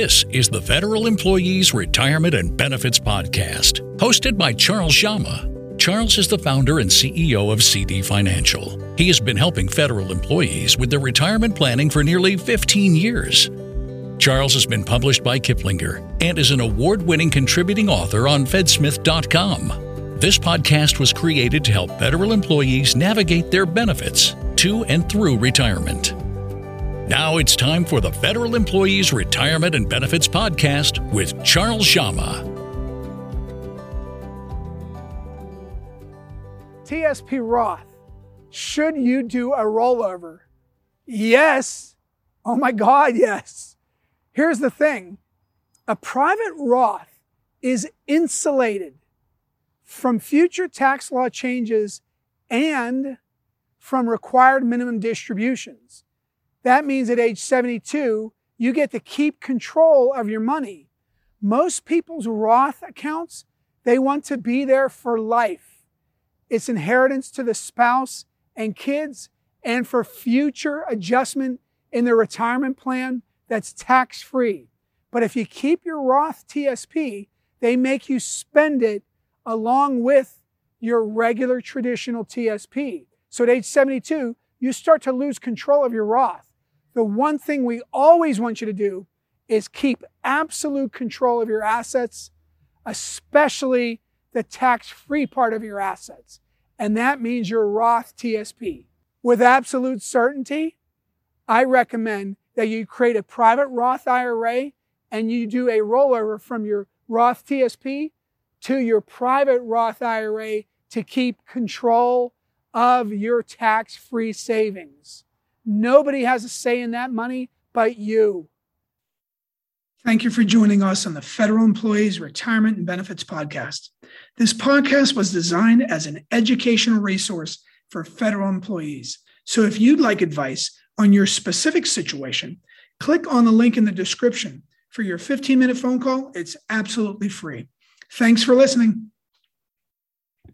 This is the Federal Employees Retirement and Benefits Podcast, hosted by Charles Jama. Charles is the founder and CEO of CD Financial. He has been helping federal employees with their retirement planning for nearly 15 years. Charles has been published by Kiplinger and is an award winning contributing author on Fedsmith.com. This podcast was created to help federal employees navigate their benefits to and through retirement. Now it's time for the Federal Employees Retirement and Benefits Podcast with Charles Jama. TSP Roth, should you do a rollover? Yes. Oh my God, yes. Here's the thing a private Roth is insulated from future tax law changes and from required minimum distributions. That means at age 72, you get to keep control of your money. Most people's Roth accounts, they want to be there for life. It's inheritance to the spouse and kids and for future adjustment in their retirement plan that's tax free. But if you keep your Roth TSP, they make you spend it along with your regular traditional TSP. So at age 72, you start to lose control of your Roth the one thing we always want you to do is keep absolute control of your assets, especially the tax free part of your assets. And that means your Roth TSP. With absolute certainty, I recommend that you create a private Roth IRA and you do a rollover from your Roth TSP to your private Roth IRA to keep control of your tax free savings. Nobody has a say in that money but you. Thank you for joining us on the Federal Employees Retirement and Benefits Podcast. This podcast was designed as an educational resource for federal employees. So if you'd like advice on your specific situation, click on the link in the description for your 15 minute phone call. It's absolutely free. Thanks for listening.